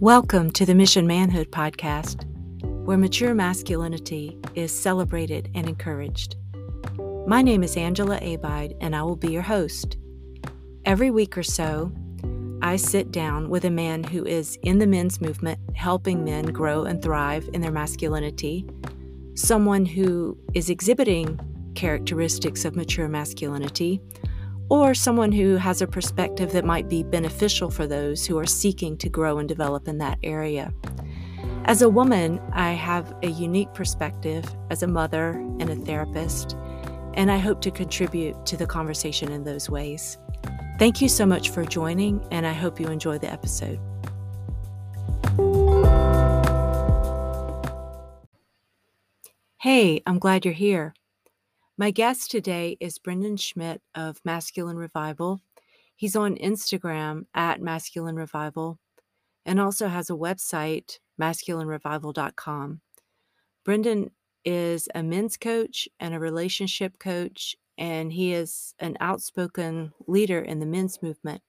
Welcome to the Mission Manhood podcast, where mature masculinity is celebrated and encouraged. My name is Angela Abide, and I will be your host. Every week or so, I sit down with a man who is in the men's movement, helping men grow and thrive in their masculinity, someone who is exhibiting characteristics of mature masculinity, or someone who has a perspective that might be beneficial for those who are seeking to grow and develop in that area. As a woman, I have a unique perspective as a mother and a therapist, and I hope to contribute to the conversation in those ways. Thank you so much for joining, and I hope you enjoy the episode. Hey, I'm glad you're here. My guest today is Brendan Schmidt of Masculine Revival. He's on Instagram at Masculine Revival and also has a website, masculinerevival.com. Brendan is a men's coach and a relationship coach, and he is an outspoken leader in the men's movement.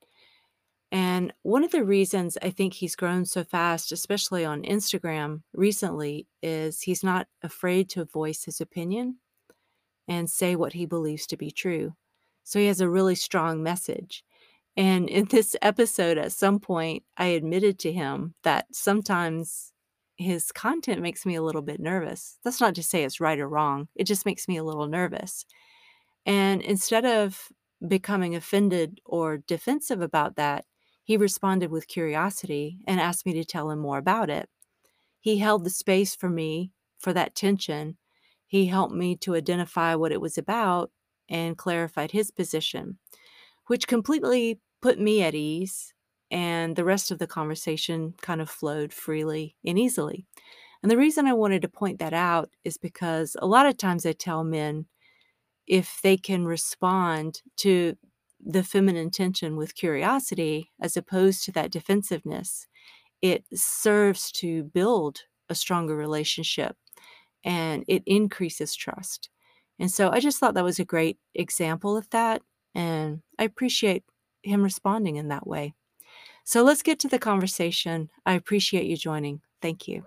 And one of the reasons I think he's grown so fast, especially on Instagram recently, is he's not afraid to voice his opinion and say what he believes to be true. So he has a really strong message. And in this episode, at some point, I admitted to him that sometimes his content makes me a little bit nervous. That's not to say it's right or wrong, it just makes me a little nervous. And instead of becoming offended or defensive about that, he responded with curiosity and asked me to tell him more about it. He held the space for me for that tension he helped me to identify what it was about and clarified his position, which completely put me at ease. And the rest of the conversation kind of flowed freely and easily. And the reason I wanted to point that out is because a lot of times I tell men if they can respond to the feminine tension with curiosity as opposed to that defensiveness, it serves to build a stronger relationship and it increases trust. And so I just thought that was a great example of that. And I appreciate him responding in that way. So let's get to the conversation. I appreciate you joining. Thank you.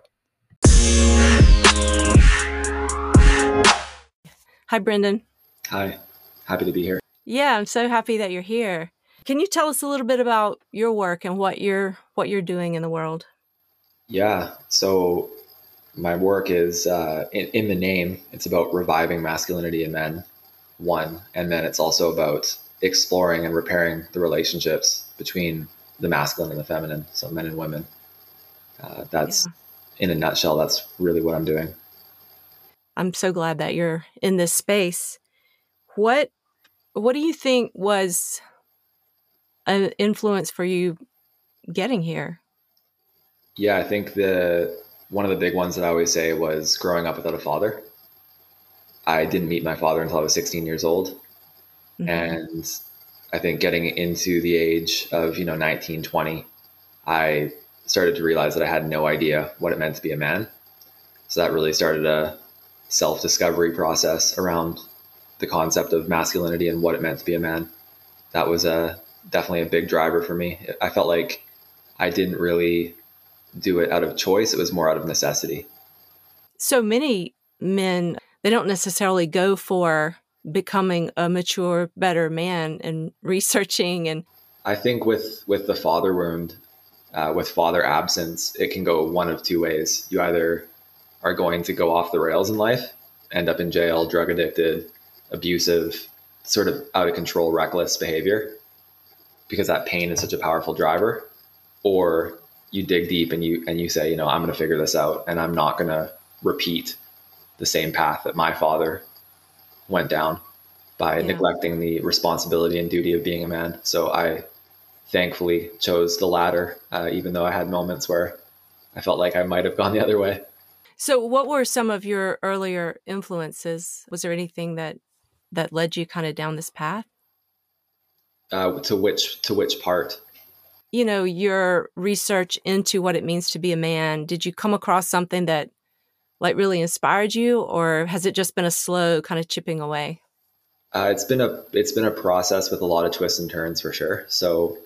Hi, Brendan. Hi. Happy to be here. Yeah, I'm so happy that you're here. Can you tell us a little bit about your work and what you're what you're doing in the world? Yeah. So my work is uh, in, in, the name. It's about reviving masculinity in men one. And then it's also about exploring and repairing the relationships between the masculine and the feminine so men and women. Uh, that's yeah. in a nutshell that's really what i'm doing. I'm so glad that you're in this space. What what do you think was an influence for you getting here? Yeah i think the one of the big ones that I always say was growing up without a father. I didn't meet my father until I was 16 years old. Mm-hmm. And I think getting into the age of, you know, 19, 20, I started to realize that I had no idea what it meant to be a man. So that really started a self discovery process around the concept of masculinity and what it meant to be a man. That was a definitely a big driver for me. I felt like I didn't really do it out of choice. It was more out of necessity. So many men, they don't necessarily go for becoming a mature, better man and researching and I think with with the father wound, uh, with father absence, it can go one of two ways. You either are going to go off the rails in life, end up in jail, drug addicted, abusive, sort of out of control, reckless behavior, because that pain is such a powerful driver, or you dig deep and you and you say, you know, I'm going to figure this out, and I'm not going to repeat the same path that my father went down by yeah. neglecting the responsibility and duty of being a man. So I thankfully chose the latter, uh, even though I had moments where I felt like I might have gone the other way. So, what were some of your earlier influences? Was there anything that that led you kind of down this path? Uh, to which to which part? You know, your research into what it means to be a man, did you come across something that like really inspired you or has it just been a slow kind of chipping away? Uh, it's been a it's been a process with a lot of twists and turns for sure. So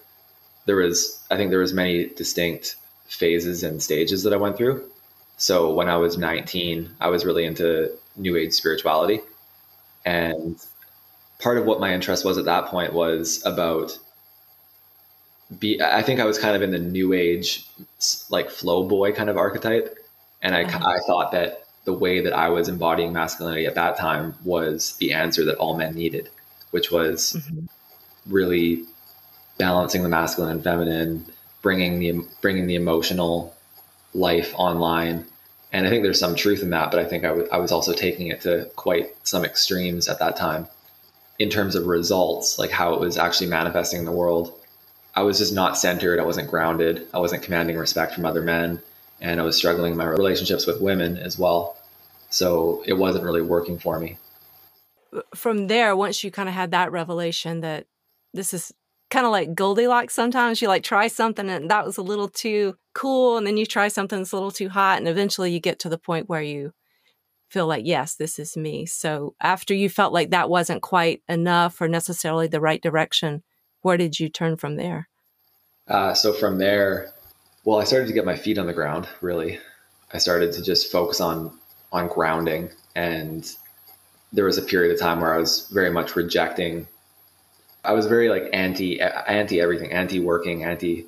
there was I think there was many distinct phases and stages that I went through. So when I was 19, I was really into new age spirituality. And part of what my interest was at that point was about be I think I was kind of in the new age like flow boy kind of archetype and I uh-huh. I thought that the way that I was embodying masculinity at that time was the answer that all men needed, which was mm-hmm. really balancing the masculine and feminine, bringing the bringing the emotional life online. And I think there's some truth in that, but I think I, w- I was also taking it to quite some extremes at that time in terms of results, like how it was actually manifesting in the world. I was just not centered. I wasn't grounded. I wasn't commanding respect from other men. And I was struggling in my relationships with women as well. So it wasn't really working for me. From there, once you kind of had that revelation that this is kind of like Goldilocks sometimes. You like try something and that was a little too cool. And then you try something that's a little too hot. And eventually you get to the point where you feel like, yes, this is me. So after you felt like that wasn't quite enough or necessarily the right direction, where did you turn from there? Uh, so from there, well, I started to get my feet on the ground, really. I started to just focus on on grounding and there was a period of time where I was very much rejecting I was very like anti anti everything, anti working, anti.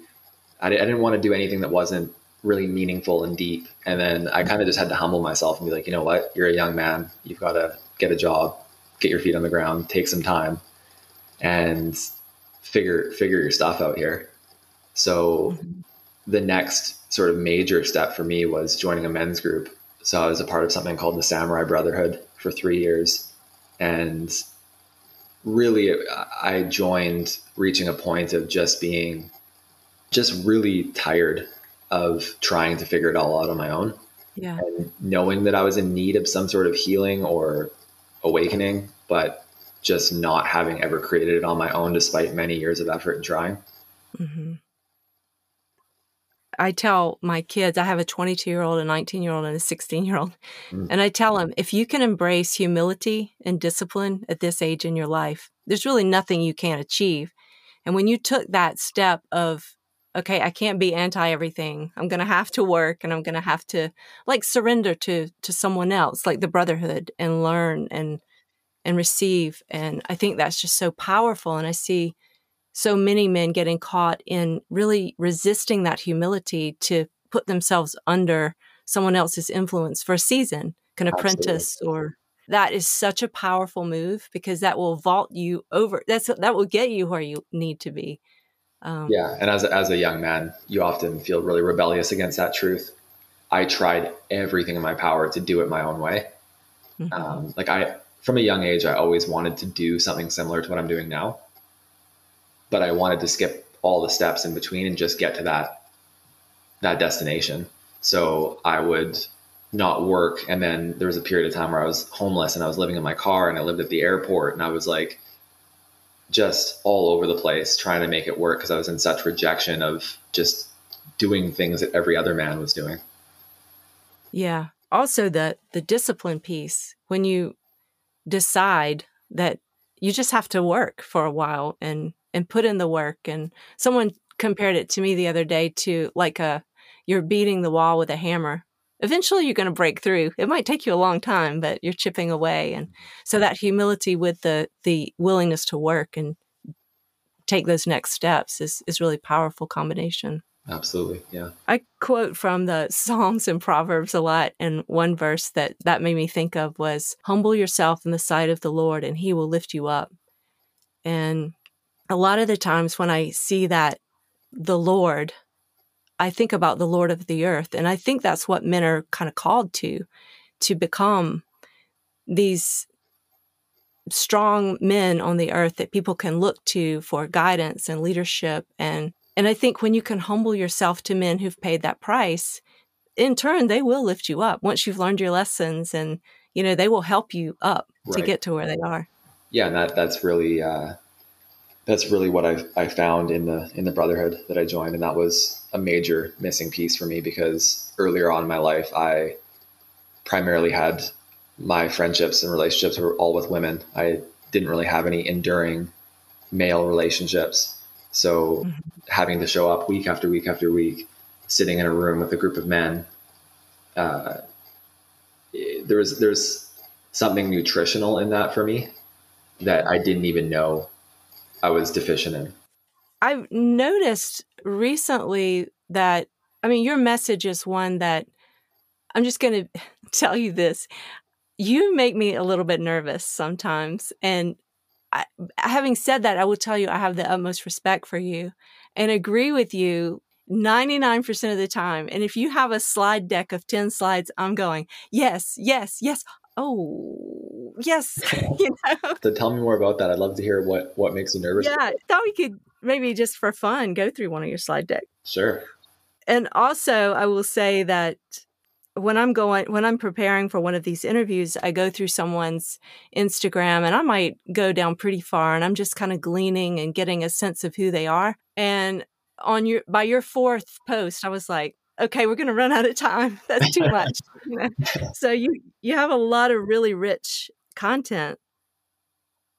I, I didn't want to do anything that wasn't really meaningful and deep. And then I kind of just had to humble myself and be like, you know what, you're a young man. You've got to get a job, get your feet on the ground, take some time, and figure figure your stuff out here. So mm-hmm. the next sort of major step for me was joining a men's group. So I was a part of something called the Samurai Brotherhood for three years, and really I joined reaching a point of just being just really tired of trying to figure it all out on my own. Yeah. And knowing that I was in need of some sort of healing or awakening, but just not having ever created it on my own despite many years of effort and trying. Mm-hmm. I tell my kids, I have a 22 year old, a 19 year old, and a 16 year old. Mm. And I tell them, if you can embrace humility and discipline at this age in your life, there's really nothing you can't achieve. And when you took that step of, okay, I can't be anti everything. I'm going to have to work and I'm going to have to like surrender to, to someone else, like the brotherhood and learn and, and receive. And I think that's just so powerful. And I see so many men getting caught in really resisting that humility to put themselves under someone else's influence for a season, an apprentice Absolutely. or that is such a powerful move because that will vault you over that's that will get you where you need to be um, yeah and as a, as a young man you often feel really rebellious against that truth i tried everything in my power to do it my own way mm-hmm. um, like i from a young age i always wanted to do something similar to what i'm doing now but I wanted to skip all the steps in between and just get to that that destination. So I would not work and then there was a period of time where I was homeless and I was living in my car and I lived at the airport and I was like just all over the place trying to make it work because I was in such rejection of just doing things that every other man was doing. Yeah. Also the the discipline piece when you decide that you just have to work for a while and and put in the work. And someone compared it to me the other day to like a you're beating the wall with a hammer. Eventually you're going to break through. It might take you a long time, but you're chipping away. And so that humility with the the willingness to work and take those next steps is is really powerful combination. Absolutely. Yeah. I quote from the Psalms and Proverbs a lot. And one verse that that made me think of was humble yourself in the sight of the Lord and he will lift you up. And a lot of the times when I see that the Lord, I think about the Lord of the earth. And I think that's what men are kind of called to, to become these strong men on the earth that people can look to for guidance and leadership. And, and I think when you can humble yourself to men who've paid that price, in turn, they will lift you up once you've learned your lessons and, you know, they will help you up right. to get to where they are. Yeah. And that, that's really, uh, that's really what I I found in the in the brotherhood that I joined, and that was a major missing piece for me because earlier on in my life I primarily had my friendships and relationships were all with women. I didn't really have any enduring male relationships, so mm-hmm. having to show up week after week after week sitting in a room with a group of men, uh, there's there's something nutritional in that for me that I didn't even know I was deficient in. I've noticed recently that I mean your message is one that I'm just going to tell you this. You make me a little bit nervous sometimes and I, having said that, I will tell you I have the utmost respect for you and agree with you 99% of the time. And if you have a slide deck of 10 slides, I'm going, yes, yes, yes. Oh, yes. you know? So tell me more about that. I'd love to hear what, what makes you nervous. Yeah. I thought we could maybe just for fun go through one of your slide decks. Sure. And also, I will say that when I'm going, when I'm preparing for one of these interviews, I go through someone's Instagram and I might go down pretty far and I'm just kind of gleaning and getting a sense of who they are. And on your, by your fourth post, I was like, okay, we're going to run out of time. That's too much. you know? So you, you have a lot of really rich content.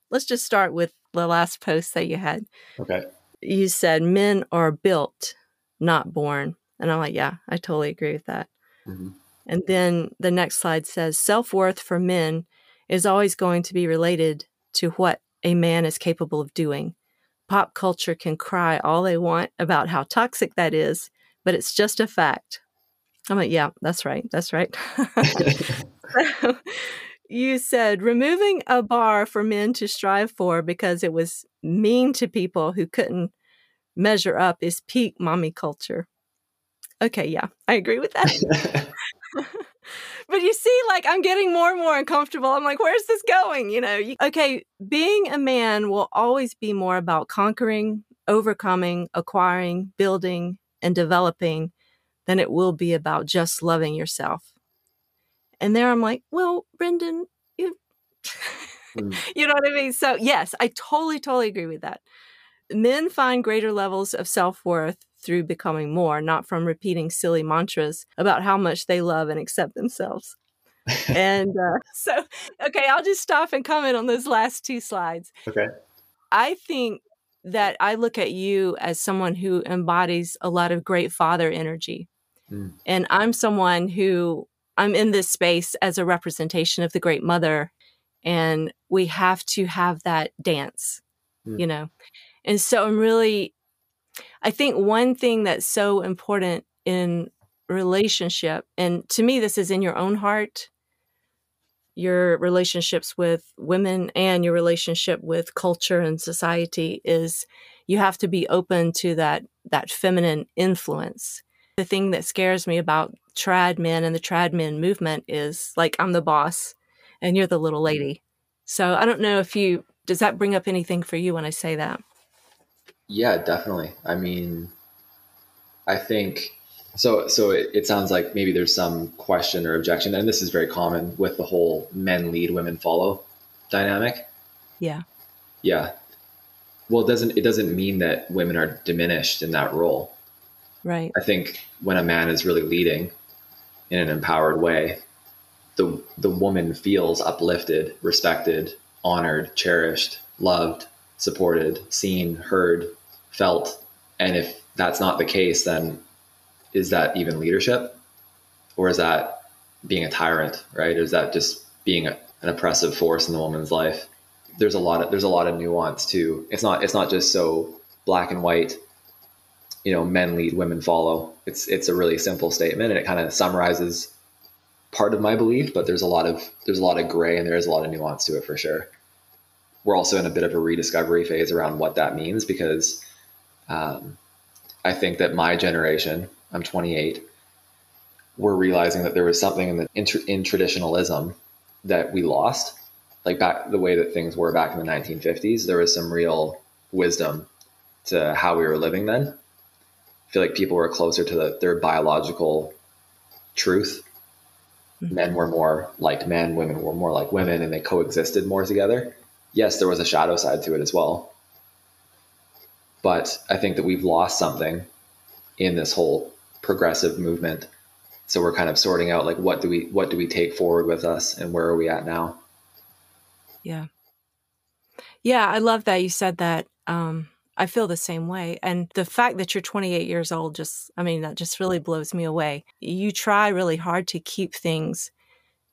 Let's just start with the last post that you had. Okay. You said men are built, not born. And I'm like, yeah, I totally agree with that. Mm-hmm. And then the next slide says self worth for men is always going to be related to what a man is capable of doing. Pop culture can cry all they want about how toxic that is, but it's just a fact. I'm like, yeah, that's right. That's right. so, you said removing a bar for men to strive for because it was mean to people who couldn't measure up is peak mommy culture. Okay, yeah, I agree with that. but you see, like, I'm getting more and more uncomfortable. I'm like, where's this going? You know, okay, being a man will always be more about conquering, overcoming, acquiring, building, and developing than it will be about just loving yourself. And there I'm like, well, Brendan, you, mm. you know what I mean? So, yes, I totally, totally agree with that. Men find greater levels of self worth through becoming more, not from repeating silly mantras about how much they love and accept themselves. and uh, so, okay, I'll just stop and comment on those last two slides. Okay. I think that I look at you as someone who embodies a lot of great father energy. Mm. And I'm someone who I'm in this space as a representation of the great mother. And we have to have that dance, mm. you know? And so I'm really I think one thing that's so important in relationship, and to me, this is in your own heart, your relationships with women and your relationship with culture and society is you have to be open to that that feminine influence. The thing that scares me about trad men and the trad men movement is like I'm the boss and you're the little mm-hmm. lady. So I don't know if you does that bring up anything for you when I say that? Yeah, definitely. I mean, I think so. So it, it, sounds like maybe there's some question or objection, and this is very common with the whole men lead, women follow dynamic. Yeah. Yeah. Well, it doesn't it doesn't mean that women are diminished in that role. Right. I think when a man is really leading in an empowered way, the the woman feels uplifted, respected, honored, cherished, loved, supported, seen, heard, felt. And if that's not the case, then is that even leadership? Or is that being a tyrant, right? Is that just being a, an oppressive force in the woman's life? There's a lot of there's a lot of nuance too. It's not it's not just so black and white, you know, men lead, women follow. It's it's a really simple statement and it kind of summarizes part of my belief, but there's a lot of there's a lot of gray and there's a lot of nuance to it for sure. We're also in a bit of a rediscovery phase around what that means because um, I think that my generation, I'm 28, we're realizing that there was something in the in, in traditionalism that we lost. Like back the way that things were back in the 1950s, there was some real wisdom to how we were living then. I feel like people were closer to the, their biological truth. Mm-hmm. Men were more like men, women were more like women, and they coexisted more together. Yes, there was a shadow side to it as well. But I think that we've lost something in this whole progressive movement. So we're kind of sorting out like what do we what do we take forward with us and where are we at now? Yeah. Yeah, I love that you said that. Um, I feel the same way. And the fact that you're 28 years old just, I mean, that just really blows me away. You try really hard to keep things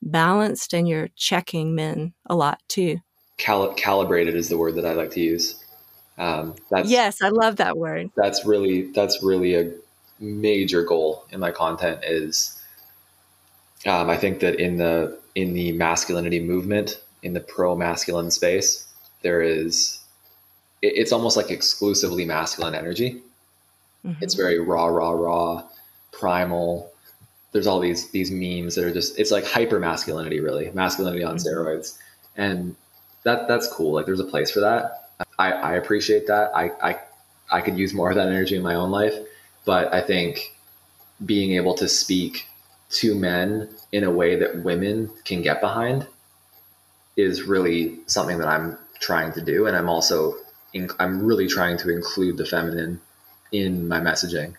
balanced and you're checking men a lot too. Cal- calibrated is the word that I like to use. Um, that's, yes, I love that word. That's really, that's really a major goal in my content is, um, I think that in the, in the masculinity movement, in the pro masculine space, there is it, it's almost like exclusively masculine energy. Mm-hmm. It's very raw, raw, raw, primal. There's all these these memes that are just it's like hyper masculinity, really masculinity on mm-hmm. steroids, and that that's cool. Like there's a place for that. I, I appreciate that. I, I I could use more of that energy in my own life, but I think being able to speak to men in a way that women can get behind is really something that I'm trying to do, and I'm also I'm really trying to include the feminine in my messaging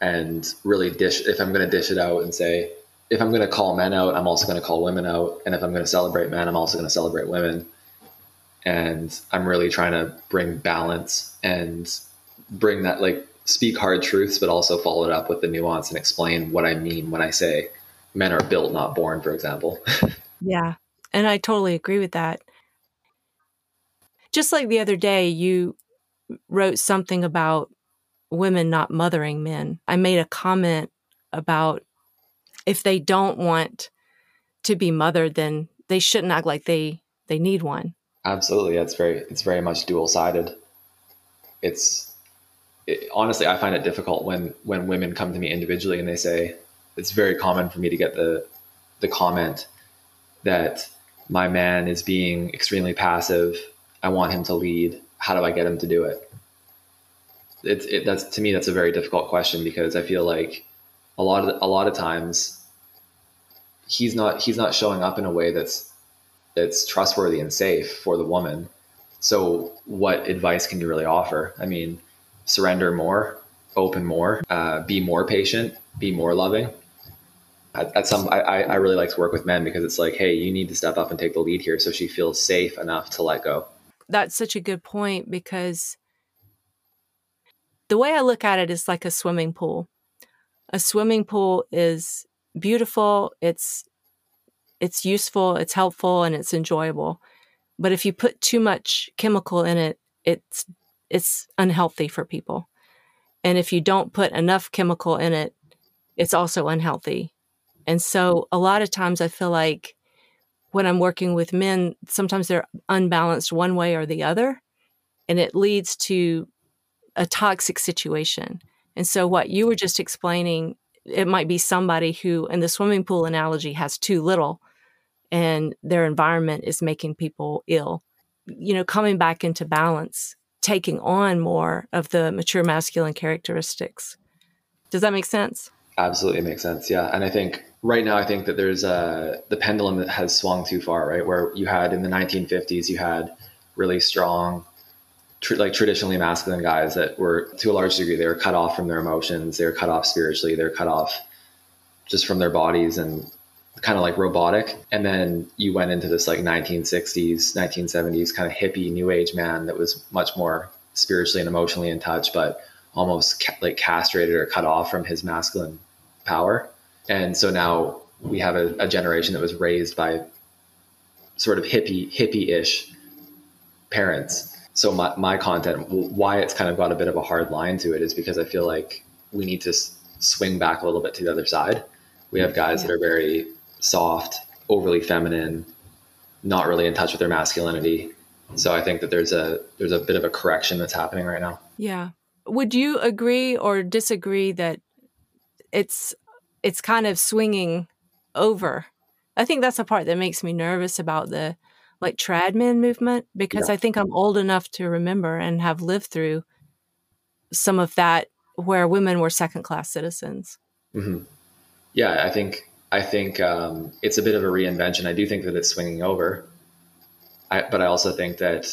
and really dish if I'm going to dish it out and say if I'm going to call men out, I'm also going to call women out, and if I'm going to celebrate men, I'm also going to celebrate women. And I'm really trying to bring balance and bring that like speak hard truths, but also follow it up with the nuance and explain what I mean when I say men are built, not born, for example. yeah. And I totally agree with that just like the other day, you wrote something about women not mothering men. I made a comment about if they don't want to be mothered, then they shouldn't act like they they need one. Absolutely, it's very it's very much dual sided. It's it, honestly, I find it difficult when when women come to me individually and they say it's very common for me to get the the comment that my man is being extremely passive I want him to lead. How do I get him to do it? It's it, that's to me that's a very difficult question because I feel like a lot of a lot of times he's not he's not showing up in a way that's that's trustworthy and safe for the woman. So what advice can you really offer? I mean, surrender more, open more, uh, be more patient, be more loving. At, at some, I, I really like to work with men because it's like, hey, you need to step up and take the lead here, so she feels safe enough to let go that's such a good point because the way I look at it is like a swimming pool. A swimming pool is beautiful, it's it's useful, it's helpful and it's enjoyable. But if you put too much chemical in it, it's it's unhealthy for people. And if you don't put enough chemical in it, it's also unhealthy. And so a lot of times I feel like when I'm working with men, sometimes they're unbalanced one way or the other, and it leads to a toxic situation. And so, what you were just explaining, it might be somebody who, in the swimming pool analogy, has too little and their environment is making people ill. You know, coming back into balance, taking on more of the mature masculine characteristics. Does that make sense? Absolutely makes sense. Yeah. And I think right now, I think that there's a, the pendulum that has swung too far, right? Where you had in the 1950s, you had really strong, tr- like traditionally masculine guys that were to a large degree, they were cut off from their emotions. They were cut off spiritually. They were cut off just from their bodies and kind of like robotic. And then you went into this like 1960s, 1970s kind of hippie new age man that was much more spiritually and emotionally in touch, but almost ca- like castrated or cut off from his masculine power. And so now we have a, a generation that was raised by sort of hippie hippie-ish parents. So my, my content, why it's kind of got a bit of a hard line to it is because I feel like we need to s- swing back a little bit to the other side. We have guys yeah. that are very soft, overly feminine, not really in touch with their masculinity. So I think that there's a there's a bit of a correction that's happening right now. Yeah. Would you agree or disagree that it's it's kind of swinging over. I think that's the part that makes me nervous about the like trad men movement because yeah. I think I'm old enough to remember and have lived through some of that where women were second class citizens. Mm-hmm. Yeah, I think I think um, it's a bit of a reinvention. I do think that it's swinging over, I, but I also think that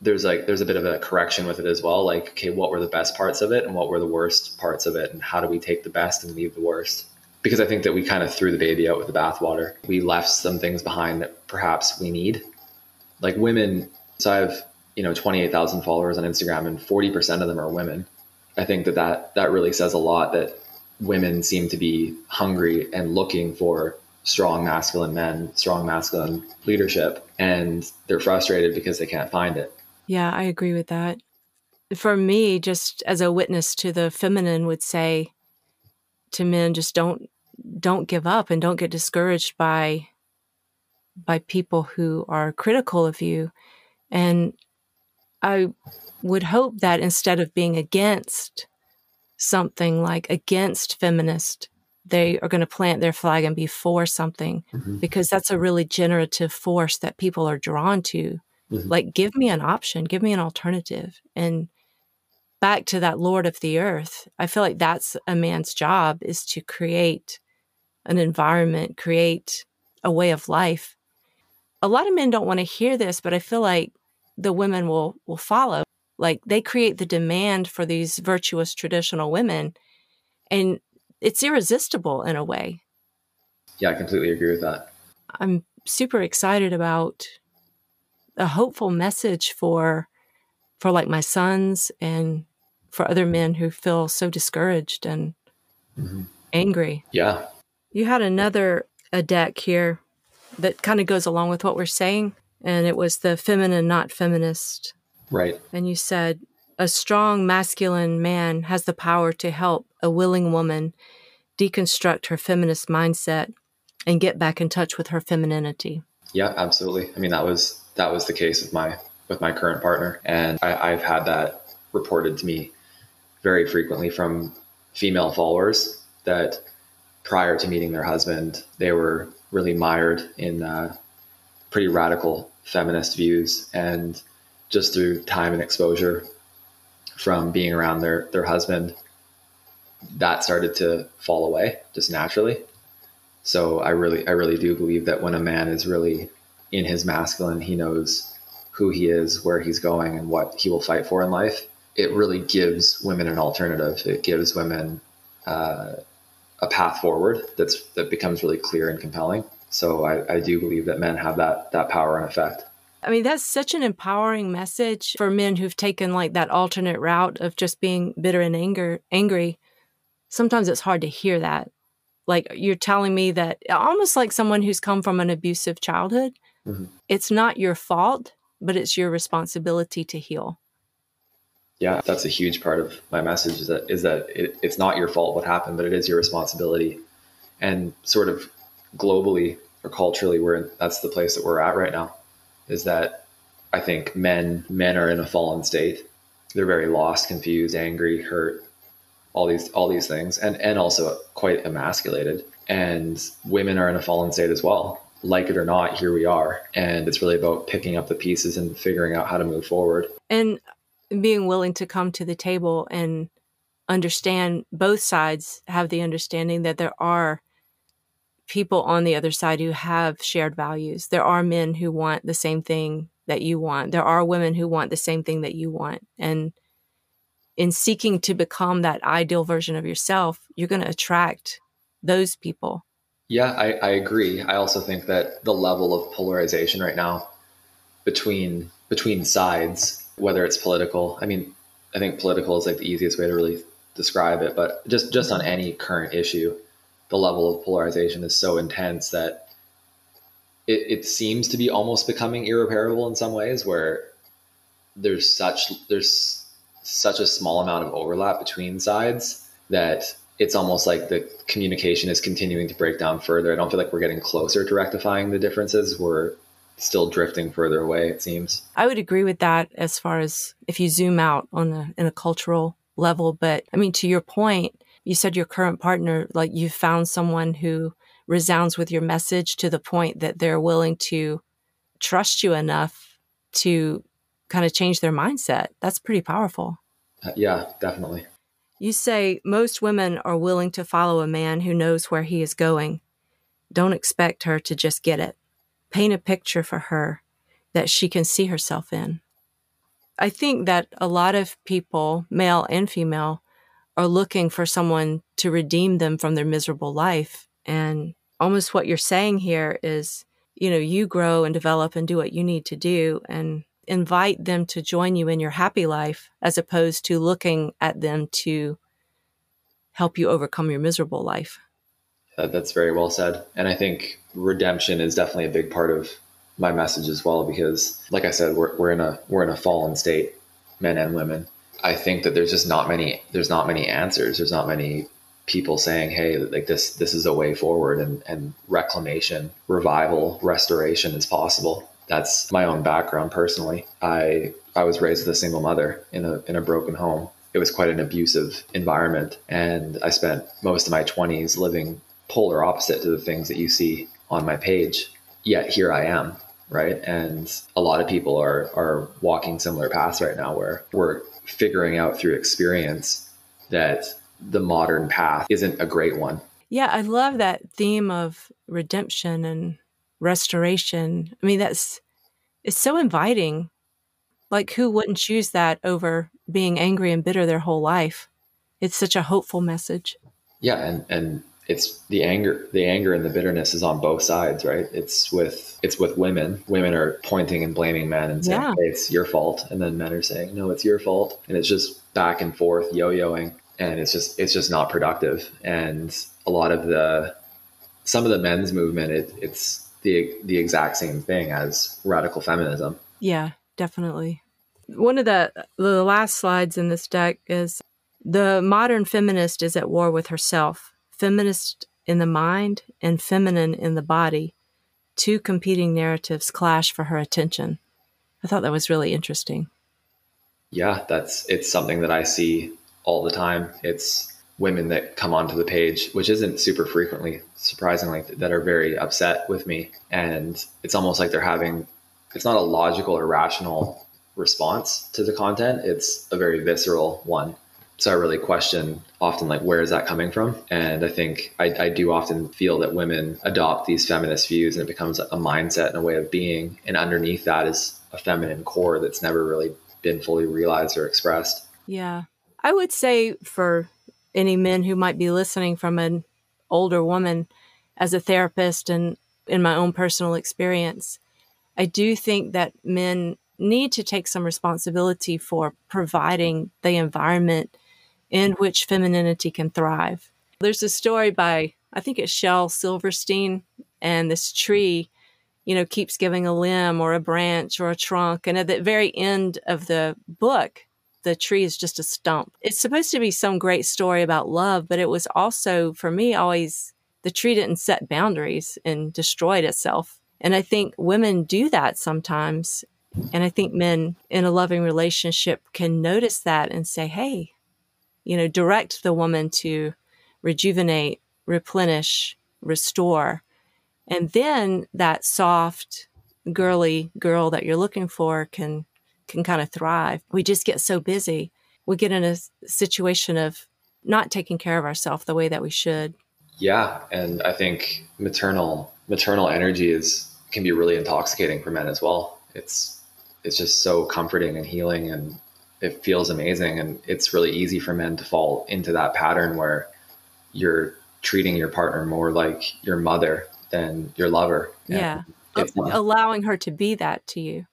there's like there's a bit of a correction with it as well. Like, okay, what were the best parts of it and what were the worst parts of it, and how do we take the best and leave the worst? Because I think that we kind of threw the baby out with the bathwater. We left some things behind that perhaps we need, like women. So I have you know 28,000 followers on Instagram and 40% of them are women. I think that, that that really says a lot that women seem to be hungry and looking for strong masculine men, strong masculine leadership, and they're frustrated because they can't find it. Yeah, I agree with that. For me, just as a witness to the feminine would say to men, just don't don't give up and don't get discouraged by by people who are critical of you. And I would hope that instead of being against something like against feminist, they are going to plant their flag and be for something mm-hmm. because that's a really generative force that people are drawn to. Mm-hmm. Like, give me an option, give me an alternative. And back to that Lord of the earth, I feel like that's a man's job is to create an environment, create a way of life. A lot of men don't want to hear this, but I feel like the women will will follow. Like they create the demand for these virtuous traditional women and it's irresistible in a way. Yeah, I completely agree with that. I'm super excited about a hopeful message for for like my sons and for other men who feel so discouraged and mm-hmm. angry. Yeah. You had another a deck here that kind of goes along with what we're saying and it was the feminine not feminist. Right. And you said a strong masculine man has the power to help a willing woman deconstruct her feminist mindset and get back in touch with her femininity. Yeah, absolutely. I mean, that was that was the case with my with my current partner, and I, I've had that reported to me very frequently from female followers that prior to meeting their husband, they were really mired in uh, pretty radical feminist views, and just through time and exposure from being around their their husband, that started to fall away just naturally. So I really I really do believe that when a man is really in his masculine, he knows who he is, where he's going, and what he will fight for in life. It really gives women an alternative. It gives women uh, a path forward that's that becomes really clear and compelling. So I, I do believe that men have that that power and effect. I mean, that's such an empowering message for men who've taken like that alternate route of just being bitter and anger, angry. Sometimes it's hard to hear that. Like you're telling me that almost like someone who's come from an abusive childhood, mm-hmm. it's not your fault, but it's your responsibility to heal. Yeah, that's a huge part of my message is that is that it, it's not your fault what happened, but it is your responsibility. And sort of globally or culturally, we're in, that's the place that we're at right now is that I think men men are in a fallen state. They're very lost, confused, angry, hurt, all these all these things, and and also quite emasculated. And women are in a fallen state as well. Like it or not, here we are, and it's really about picking up the pieces and figuring out how to move forward. And being willing to come to the table and understand both sides have the understanding that there are people on the other side who have shared values. There are men who want the same thing that you want. There are women who want the same thing that you want. And in seeking to become that ideal version of yourself, you're going to attract those people. Yeah, I, I agree. I also think that the level of polarization right now between between sides, whether it's political, I mean, I think political is like the easiest way to really describe it, but just just on mm-hmm. any current issue, the level of polarization is so intense that it, it seems to be almost becoming irreparable in some ways where there's such there's such a small amount of overlap between sides that it's almost like the communication is continuing to break down further. I don't feel like we're getting closer to rectifying the differences. We're still drifting further away, it seems. I would agree with that as far as if you zoom out on a, in a cultural level. But I mean, to your point, you said your current partner, like you found someone who resounds with your message to the point that they're willing to trust you enough to kind of change their mindset. That's pretty powerful. Uh, yeah, definitely. You say most women are willing to follow a man who knows where he is going. Don't expect her to just get it. Paint a picture for her that she can see herself in. I think that a lot of people, male and female, are looking for someone to redeem them from their miserable life. And almost what you're saying here is, you know, you grow and develop and do what you need to do. And invite them to join you in your happy life as opposed to looking at them to help you overcome your miserable life. That's very well said. And I think redemption is definitely a big part of my message as well, because like I said, we're, we're in a, we're in a fallen state, men and women. I think that there's just not many, there's not many answers. There's not many people saying, Hey, like this, this is a way forward and, and reclamation, revival, restoration is possible. That's my own background personally. I, I was raised with a single mother in a, in a broken home. It was quite an abusive environment. And I spent most of my 20s living polar opposite to the things that you see on my page. Yet here I am, right? And a lot of people are are walking similar paths right now where we're figuring out through experience that the modern path isn't a great one. Yeah, I love that theme of redemption and restoration. I mean, that's it's so inviting. Like who wouldn't choose that over being angry and bitter their whole life? It's such a hopeful message. Yeah, and and it's the anger the anger and the bitterness is on both sides right? It's with it's with women. Women are pointing and blaming men and saying yeah. hey, it's your fault. And then men are saying no it's your fault. And it's just back and forth yo-yoing and it's just it's just not productive. And a lot of the some of the men's movement it, it's the the exact same thing as radical feminism. Yeah definitely. One of the the last slides in this deck is the modern feminist is at war with herself feminist in the mind and feminine in the body, two competing narratives clash for her attention. I thought that was really interesting. Yeah, that's it's something that I see all the time. It's women that come onto the page, which isn't super frequently, surprisingly, that are very upset with me. And it's almost like they're having, it's not a logical or rational response to the content, it's a very visceral one so I really question often like where is that coming from? And I think I, I, do often feel that women adopt these feminist views and it becomes a mindset and a way of being. And underneath that is a feminine core that's never really been fully realized or expressed. Yeah. I would say for any men who might be listening from an older woman as a therapist and in my own personal experience, I do think that men need to take some responsibility for providing the environment in which femininity can thrive. There's a story by, I think it's Shel Silverstein, and this tree, you know, keeps giving a limb or a branch or a trunk. And at the very end of the book, the tree is just a stump. It's supposed to be some great story about love, but it was also, for me, always the tree didn't set boundaries and destroyed itself. And I think women do that sometimes. And I think men in a loving relationship can notice that and say, hey, you know, direct the woman to rejuvenate, replenish, restore. And then that soft, girly girl that you're looking for can can kind of thrive. We just get so busy. We get in a situation of not taking care of ourselves the way that we should. Yeah, and I think maternal maternal energy is can be really intoxicating for men as well. It's it's just so comforting and healing and it feels amazing. And it's really easy for men to fall into that pattern where you're treating your partner more like your mother than your lover. Yeah. allowing her to be that to you.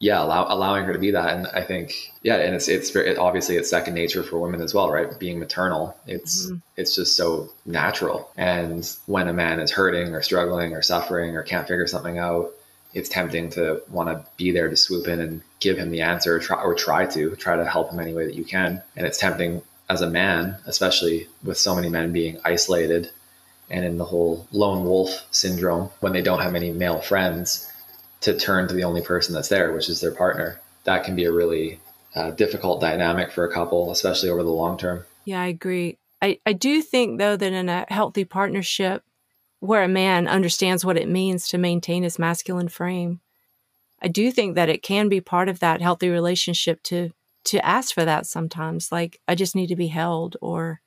Yeah allow, allowing her to be that. And i think yeah and it's it's very it, obviously it's second nature for women as well right? Being maternal it's mm-hmm. it's just so natural. And when a man is hurting or struggling or suffering or can't figure something out it's tempting to want to be there to swoop in and give him the answer or try, or try to try to help him any way that you can. And it's tempting as a man, especially with so many men being isolated and in the whole lone wolf syndrome when they don't have any male friends to turn to the only person that's there, which is their partner. That can be a really uh, difficult dynamic for a couple, especially over the long term. Yeah, I agree. I, I do think, though, that in a healthy partnership, where a man understands what it means to maintain his masculine frame. I do think that it can be part of that healthy relationship to to ask for that sometimes like I just need to be held or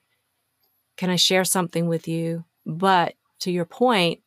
can I share something with you? But to your point,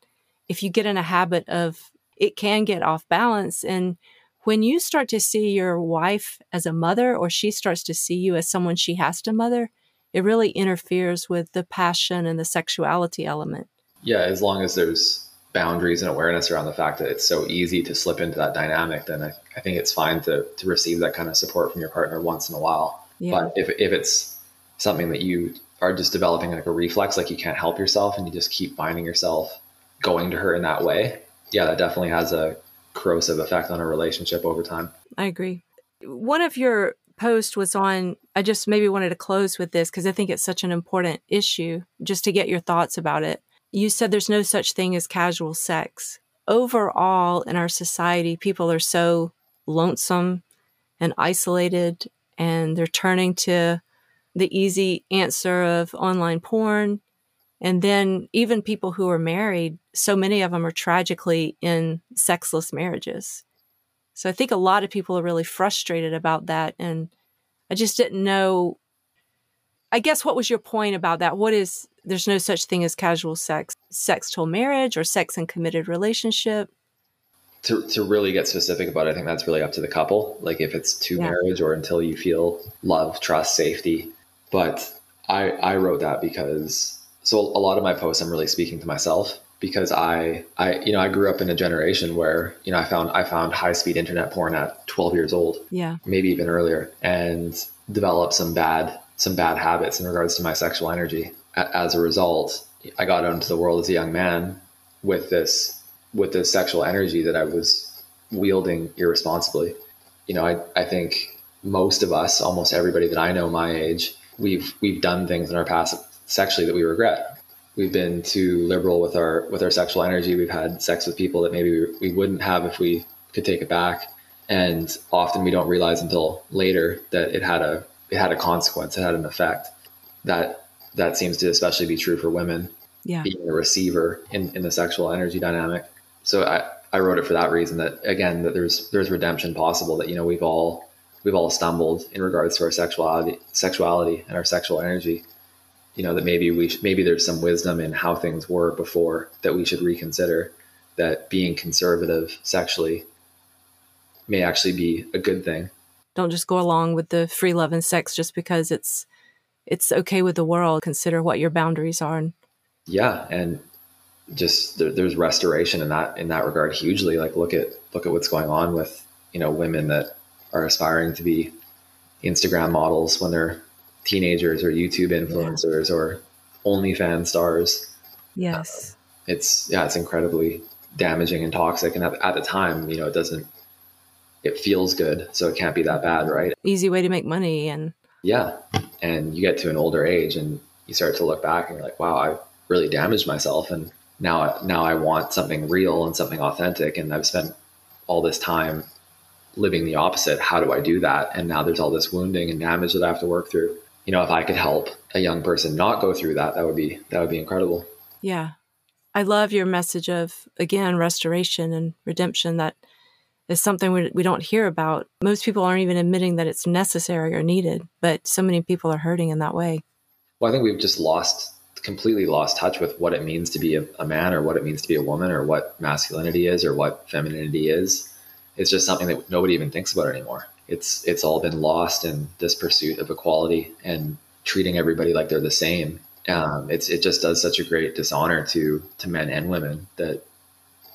if you get in a habit of it can get off balance and when you start to see your wife as a mother or she starts to see you as someone she has to mother, it really interferes with the passion and the sexuality element yeah, as long as there's boundaries and awareness around the fact that it's so easy to slip into that dynamic, then I, I think it's fine to to receive that kind of support from your partner once in a while. Yeah. But if if it's something that you are just developing like a reflex, like you can't help yourself and you just keep finding yourself going to her in that way, yeah, that definitely has a corrosive effect on a relationship over time. I agree. One of your posts was on, I just maybe wanted to close with this because I think it's such an important issue just to get your thoughts about it. You said there's no such thing as casual sex. Overall, in our society, people are so lonesome and isolated, and they're turning to the easy answer of online porn. And then even people who are married, so many of them are tragically in sexless marriages. So I think a lot of people are really frustrated about that. And I just didn't know. I guess what was your point about that? What is, there's no such thing as casual sex, sex till marriage or sex in committed relationship? To, to really get specific about it, I think that's really up to the couple. Like if it's to yeah. marriage or until you feel love, trust, safety, but I, I wrote that because so a lot of my posts I'm really speaking to myself because I I you know I grew up in a generation where you know I found I found high speed internet porn at 12 years old yeah maybe even earlier and developed some bad some bad habits in regards to my sexual energy as a result I got into the world as a young man with this with this sexual energy that I was wielding irresponsibly you know I I think most of us almost everybody that I know my age we've we've done things in our past sexually that we regret. We've been too liberal with our with our sexual energy. We've had sex with people that maybe we wouldn't have if we could take it back. And often we don't realize until later that it had a it had a consequence. It had an effect. That that seems to especially be true for women. Yeah. Being a receiver in, in the sexual energy dynamic. So I, I wrote it for that reason that again that there's there's redemption possible that you know we've all we've all stumbled in regards to our sexuality, sexuality and our sexual energy. You know that maybe we maybe there's some wisdom in how things were before that we should reconsider. That being conservative sexually may actually be a good thing. Don't just go along with the free love and sex just because it's it's okay with the world. Consider what your boundaries are. And- Yeah, and just there, there's restoration in that in that regard hugely. Like look at look at what's going on with you know women that are aspiring to be Instagram models when they're teenagers or YouTube influencers yeah. or OnlyFans stars. Yes. Uh, it's, yeah, it's incredibly damaging and toxic. And at, at the time, you know, it doesn't, it feels good. So it can't be that bad, right? Easy way to make money. And yeah. And you get to an older age and you start to look back and you're like, wow, I really damaged myself. And now, now I want something real and something authentic. And I've spent all this time living the opposite. How do I do that? And now there's all this wounding and damage that I have to work through. You know, if I could help a young person not go through that, that would be that would be incredible. Yeah. I love your message of again restoration and redemption that is something we, we don't hear about. Most people aren't even admitting that it's necessary or needed, but so many people are hurting in that way. Well, I think we've just lost completely lost touch with what it means to be a, a man or what it means to be a woman or what masculinity is or what femininity is it's just something that nobody even thinks about anymore. It's it's all been lost in this pursuit of equality and treating everybody like they're the same. Um, it's it just does such a great dishonor to to men and women that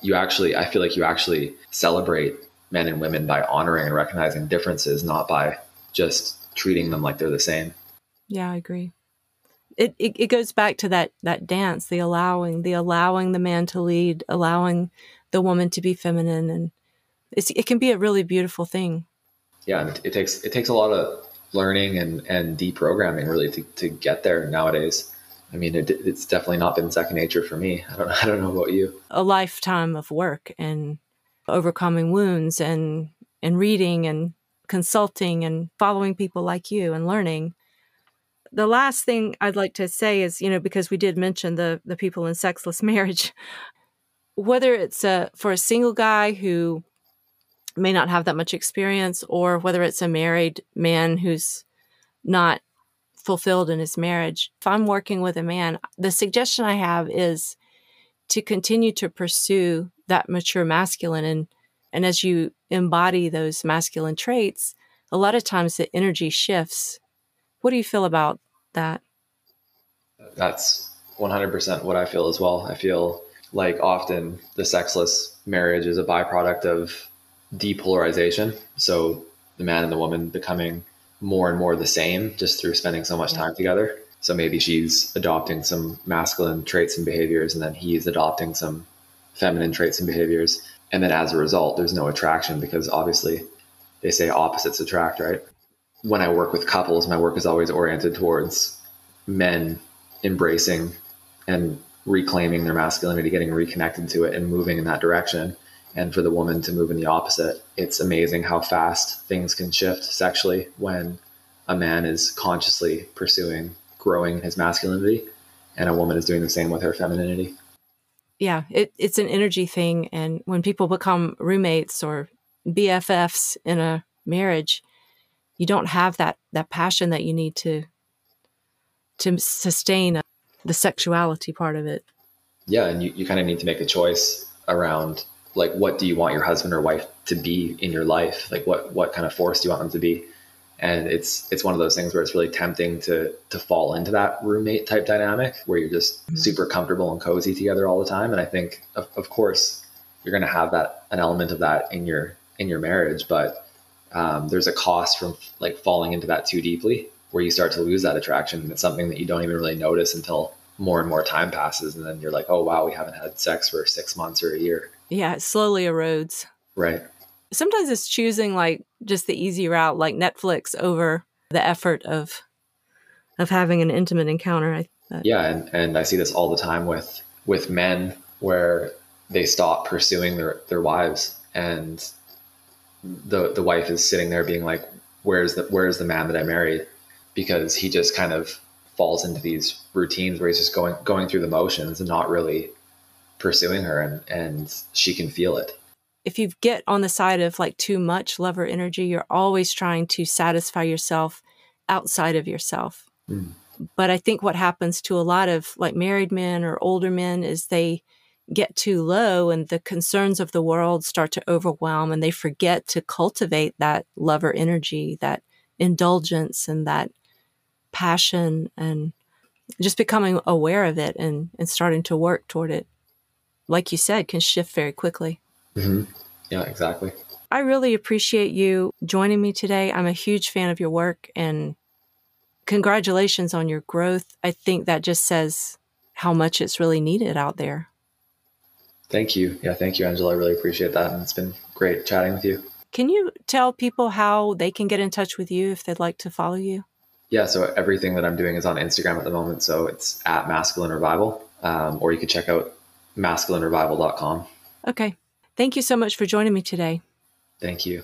you actually I feel like you actually celebrate men and women by honoring and recognizing differences, not by just treating them like they're the same. Yeah, I agree. It, it, it goes back to that that dance, the allowing, the allowing the man to lead, allowing the woman to be feminine, and it's, it can be a really beautiful thing. Yeah, it, it takes it takes a lot of learning and and deprogramming really to, to get there nowadays. I mean, it, it's definitely not been second nature for me. I don't I don't know about you. A lifetime of work and overcoming wounds and and reading and consulting and following people like you and learning. The last thing I'd like to say is, you know, because we did mention the the people in sexless marriage, whether it's a, for a single guy who may not have that much experience, or whether it's a married man who's not fulfilled in his marriage. If I'm working with a man, the suggestion I have is to continue to pursue that mature masculine and and as you embody those masculine traits, a lot of times the energy shifts. What do you feel about that? That's 100% what I feel as well. I feel like often the sexless marriage is a byproduct of depolarization. So the man and the woman becoming more and more the same just through spending so much time together. So maybe she's adopting some masculine traits and behaviors, and then he's adopting some feminine traits and behaviors. And then as a result, there's no attraction because obviously they say opposites attract, right? When I work with couples, my work is always oriented towards men embracing and reclaiming their masculinity, getting reconnected to it, and moving in that direction. And for the woman to move in the opposite, it's amazing how fast things can shift sexually when a man is consciously pursuing growing his masculinity and a woman is doing the same with her femininity. Yeah, it, it's an energy thing. And when people become roommates or BFFs in a marriage, you don't have that, that passion that you need to to sustain the sexuality part of it. Yeah, and you, you kind of need to make a choice around like what do you want your husband or wife to be in your life? Like what what kind of force do you want them to be? And it's it's one of those things where it's really tempting to to fall into that roommate type dynamic where you're just mm-hmm. super comfortable and cozy together all the time. And I think of, of course you're going to have that an element of that in your in your marriage, but um, there's a cost from like falling into that too deeply where you start to lose that attraction. and It's something that you don't even really notice until more and more time passes. And then you're like, oh, wow, we haven't had sex for six months or a year. Yeah, it slowly erodes. Right. Sometimes it's choosing like just the easy route, like Netflix, over the effort of of having an intimate encounter. I, yeah, and, and I see this all the time with with men where they stop pursuing their their wives, and the the wife is sitting there being like, "Where's the Where's the man that I married?" because he just kind of falls into these routines where he's just going going through the motions and not really pursuing her and and she can feel it. If you get on the side of like too much lover energy you're always trying to satisfy yourself outside of yourself. Mm. but i think what happens to a lot of like married men or older men is they get too low and the concerns of the world start to overwhelm and they forget to cultivate that lover energy that indulgence and that passion and just becoming aware of it and, and starting to work toward it, like you said, can shift very quickly. Mm-hmm. Yeah, exactly. I really appreciate you joining me today. I'm a huge fan of your work and congratulations on your growth. I think that just says how much it's really needed out there. Thank you. Yeah, thank you, Angela. I really appreciate that. And it's been great chatting with you. Can you tell people how they can get in touch with you if they'd like to follow you? Yeah, so everything that I'm doing is on Instagram at the moment. So it's at Masculine Revival, um, or you could check out masculinerevival.com. Okay. Thank you so much for joining me today. Thank you.